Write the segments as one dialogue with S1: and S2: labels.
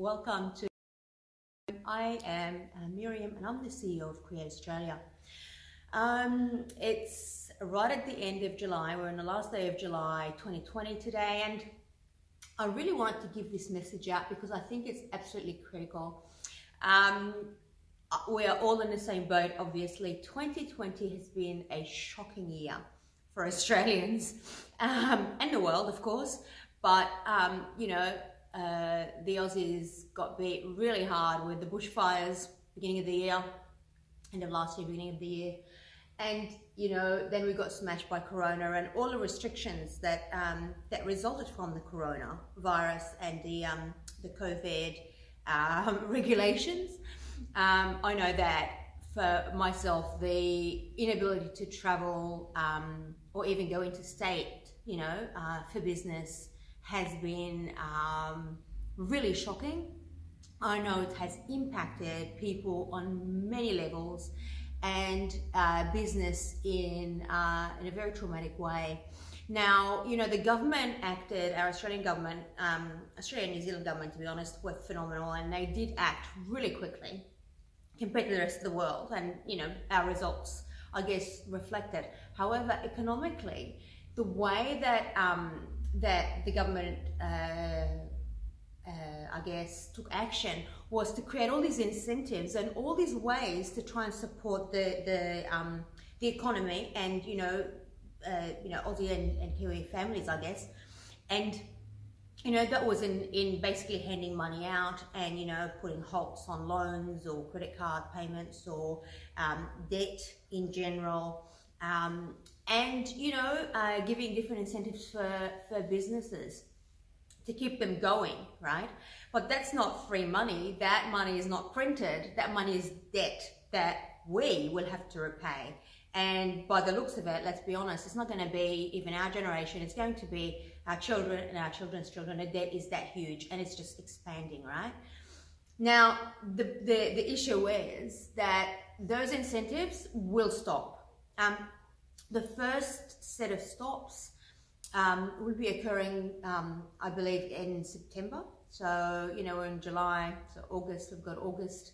S1: Welcome to. I am uh, Miriam and I'm the CEO of Create Australia. Um, it's right at the end of July. We're on the last day of July 2020 today, and I really wanted to give this message out because I think it's absolutely critical. Um, we are all in the same boat, obviously. 2020 has been a shocking year for Australians um, and the world, of course. But, um, you know, uh, the Aussies got beat really hard with the bushfires beginning of the year, end of last year, beginning of the year. And, you know, then we got smashed by Corona and all the restrictions that, um, that resulted from the Corona virus and the, um, the COVID um, regulations. Um, I know that for myself, the inability to travel um, or even go into state, you know, uh, for business has been um, really shocking. I know it has impacted people on many levels and uh, business in, uh, in a very traumatic way. Now, you know, the government acted, our Australian government, um, Australian New Zealand government, to be honest, were phenomenal and they did act really quickly compared to the rest of the world. And, you know, our results, I guess, reflected. However, economically, the way that um, that the government, uh, uh, I guess, took action was to create all these incentives and all these ways to try and support the the um, the economy and you know, uh, you know, Aussie and, and Kiwi families, I guess, and you know, that was in, in basically handing money out and, you know, putting halts on loans or credit card payments or um, debt in general. Um, and you know uh, giving different incentives for, for businesses to keep them going right? But that's not free money. That money is not printed. That money is debt that we will have to repay. And by the looks of it let's be honest it's not going to be even our generation. It's going to be our children and our children's children. The debt is that huge and it's just expanding right? Now the the, the issue is that those incentives will stop. Um, the first set of stops um, will be occurring, um, I believe, in September. So, you know, we're in July, so August, we've got August,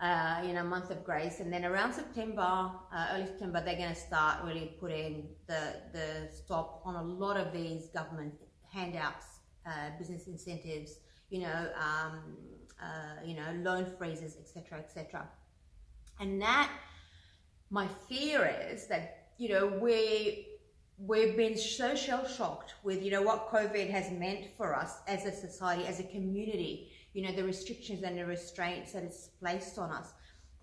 S1: uh, you know, month of grace. And then around September, uh, early September, they're going to start really putting the, the stop on a lot of these government handouts, uh, business incentives, you know, um, uh, you know, loan freezes, etc., etc. And that, my fear is that you know, we we've been so shell shocked with, you know, what COVID has meant for us as a society, as a community, you know, the restrictions and the restraints that it's placed on us,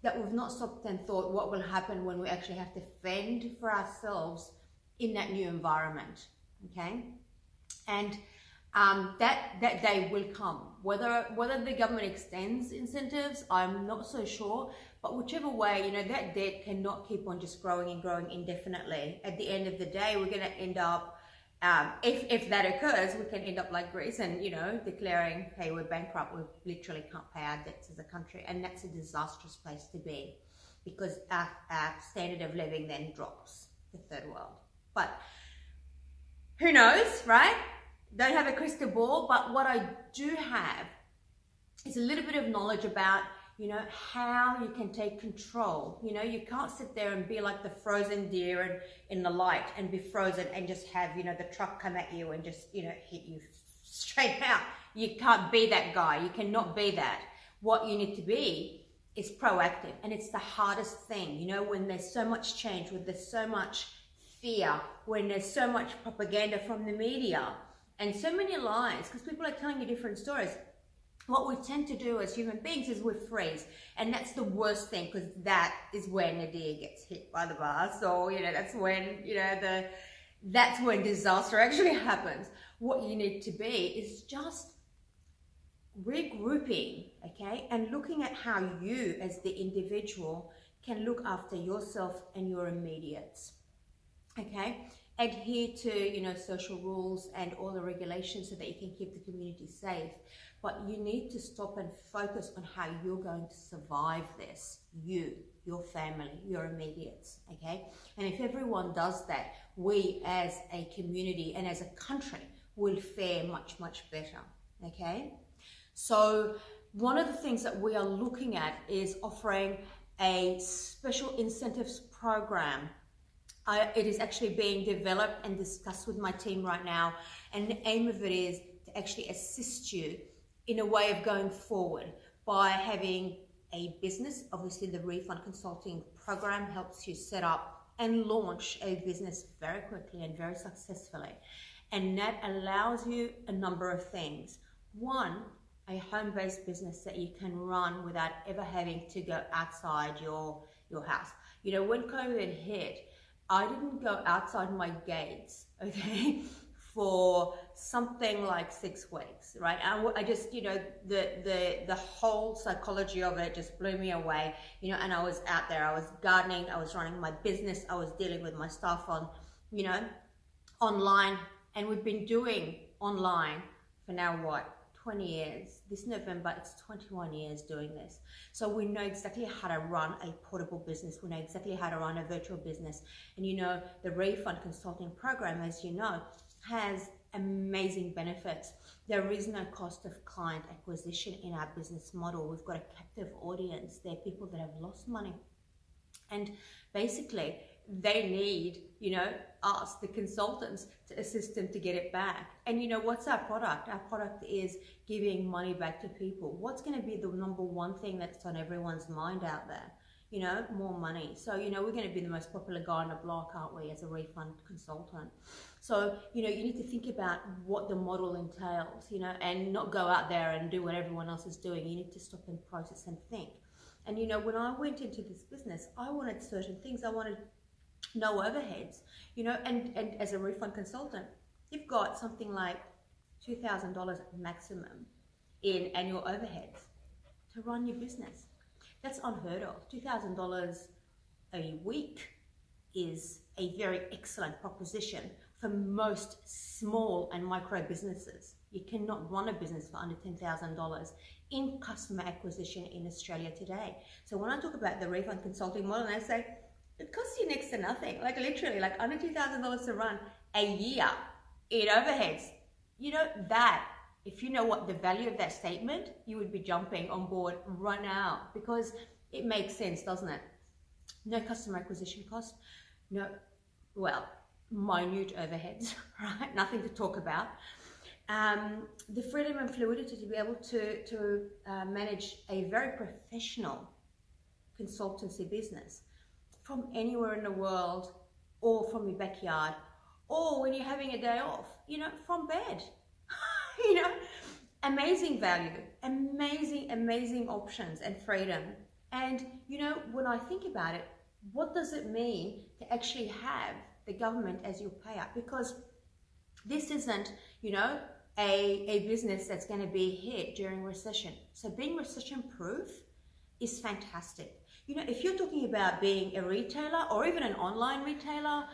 S1: that we've not stopped and thought what will happen when we actually have to fend for ourselves in that new environment. Okay. And um, that that day will come. Whether whether the government extends incentives, I'm not so sure. But whichever way, you know, that debt cannot keep on just growing and growing indefinitely. At the end of the day, we're going to end up, um, if, if that occurs, we can end up like Greece and, you know, declaring, hey, we're bankrupt, we literally can't pay our debts as a country. And that's a disastrous place to be because our, our standard of living then drops, the third world. But who knows, right? Don't have a crystal ball, but what I do have is a little bit of knowledge about you know, how you can take control. You know, you can't sit there and be like the frozen deer and in the light and be frozen and just have, you know, the truck come at you and just, you know, hit you straight out. You can't be that guy. You cannot be that. What you need to be is proactive. And it's the hardest thing, you know, when there's so much change, when there's so much fear, when there's so much propaganda from the media and so many lies, because people are telling you different stories what we tend to do as human beings is we freeze. And that's the worst thing because that is when the deer gets hit by the bar. So, you know, that's when, you know, the, that's when disaster actually happens. What you need to be is just regrouping, okay, and looking at how you as the individual can look after yourself and your immediates, okay? Adhere to, you know, social rules and all the regulations so that you can keep the community safe. But you need to stop and focus on how you're going to survive this. You, your family, your immediates, okay? And if everyone does that, we as a community and as a country will fare much, much better, okay? So one of the things that we are looking at is offering a special incentives program. I, it is actually being developed and discussed with my team right now. And the aim of it is to actually assist you in a way of going forward by having a business. Obviously, the refund consulting program helps you set up and launch a business very quickly and very successfully. And that allows you a number of things. One, a home-based business that you can run without ever having to go outside your your house. You know, when COVID hit, I didn't go outside my gates, okay, for something like six weeks, right? I, I just, you know, the the the whole psychology of it just blew me away, you know. And I was out there, I was gardening, I was running my business, I was dealing with my stuff on, you know, online, and we've been doing online for now what 20 years. This November, it's 21 years doing this. So we know exactly how to run a portable business. We know exactly how to run a virtual business. And you know, the refund consulting program, as you know, has amazing benefits. There is no cost of client acquisition in our business model. We've got a captive audience. They're people that have lost money. And basically, they need, you know, us, the consultants, to assist them to get it back. And you know, what's our product? Our product is giving money back to people. What's going to be the number one thing that's on everyone's mind out there? You know, more money. So, you know, we're going to be the most popular guy on the block, aren't we, as a refund consultant? So, you know, you need to think about what the model entails, you know, and not go out there and do what everyone else is doing. You need to stop and process and think. And, you know, when I went into this business, I wanted certain things. I wanted no overheads, you know, and, and as a refund consultant, you've got something like $2,000 maximum in annual overheads to run your business. That's unheard of. $2,000 a week is a very excellent proposition for most small and micro businesses. You cannot run a business for under $10,000 in customer acquisition in Australia today. So when I talk about the refund consulting model, and I say, it costs you next to nothing. Like literally, like under two thousand dollars to run a year in overheads. You know that if you know what the value of that statement, you would be jumping on board right now because it makes sense, doesn't it? No customer acquisition cost, no, well, minute overheads, right? Nothing to talk about. Um, the freedom and fluidity to be able to, to uh, manage a very professional consultancy business from anywhere in the world or from your backyard or when you're having a day off, you know, from bed. you know, amazing value, amazing, amazing options and freedom. And, you know, when I think about it, what does it mean to actually have the government as your payout? Because this isn't, you know, a, a business that's going to be hit during recession. So being recession proof is fantastic. You know, if you're talking about being a retailer or even an online retailer,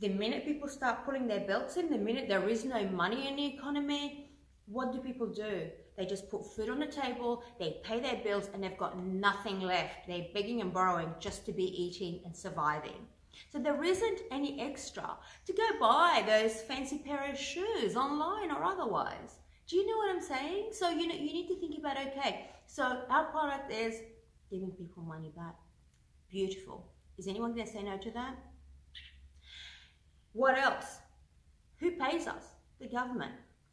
S1: the minute people start pulling their belts in, the minute there is no money in the economy, what do people do? They just put food on the table, they pay their bills, and they've got nothing left. They're begging and borrowing just to be eating and surviving. So there isn't any extra to go buy those fancy pair of shoes online or otherwise. Do you know what I'm saying? So you know you need to think about okay. So our product is giving people money back. Beautiful. Is anyone going to say no to that? What else? Who pays us? The government.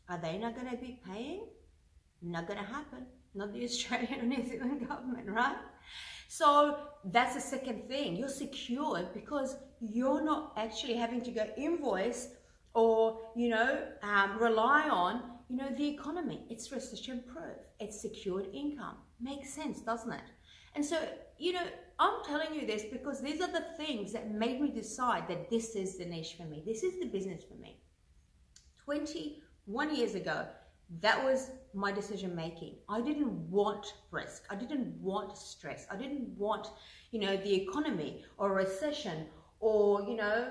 S1: Are they not going to be paying? Not going to happen. Not the Australian or New Zealand government, right? So that's the second thing. You're secured because you're not actually having to go invoice or, you know, um, rely on, you know, the economy. It's recession proof. It's secured income. Makes sense, doesn't it? And so, you know, I'm telling you this because these are the things that made me decide that this is the niche for me. This is the business for me. 21 years ago, that was my decision making. I didn't want risk. I didn't want stress. I didn't want, you know, the economy or recession or, you know,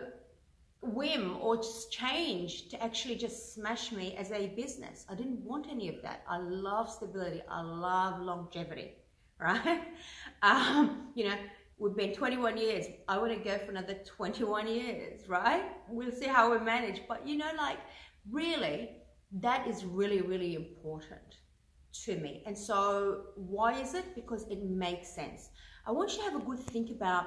S1: whim or just change to actually just smash me as a business. I didn't want any of that. I love stability. I love longevity. right? Um, you know, we've been 21 years. I want to go for another 21 years, right? We'll see how we manage. But you know, like really, that is really, really important to me. And so, why is it? Because it makes sense. I want you to have a good think about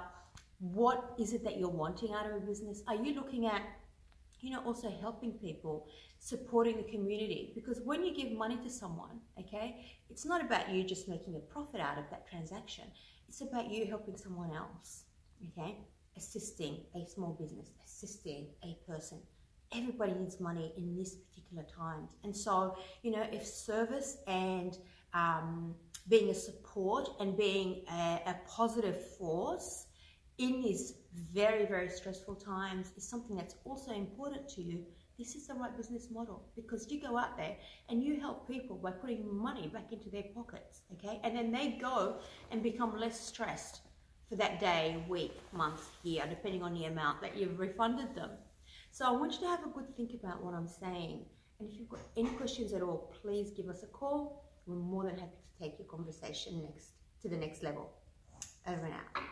S1: what is it that you're wanting out of a business. Are you looking at, you know, also helping people, supporting the community? Because when you give money to someone, okay, it's not about you just making a profit out of that transaction. It's about you helping someone else, okay? Assisting a small business, assisting a person everybody needs money in this particular times. And so, you know, if service and um, being a support and being a, a positive force in these very, very stressful times is something that's also important to you, this is the right business model because you go out there and you help people by putting money back into their pockets, okay? And then they go and become less stressed for that day, week, month, year, depending on the amount that you've refunded them. So I want you to have a good think about what I'm saying. And if you've got any questions at all, please give us a call. We're more than happy to take your conversation next to the next level. Over and out.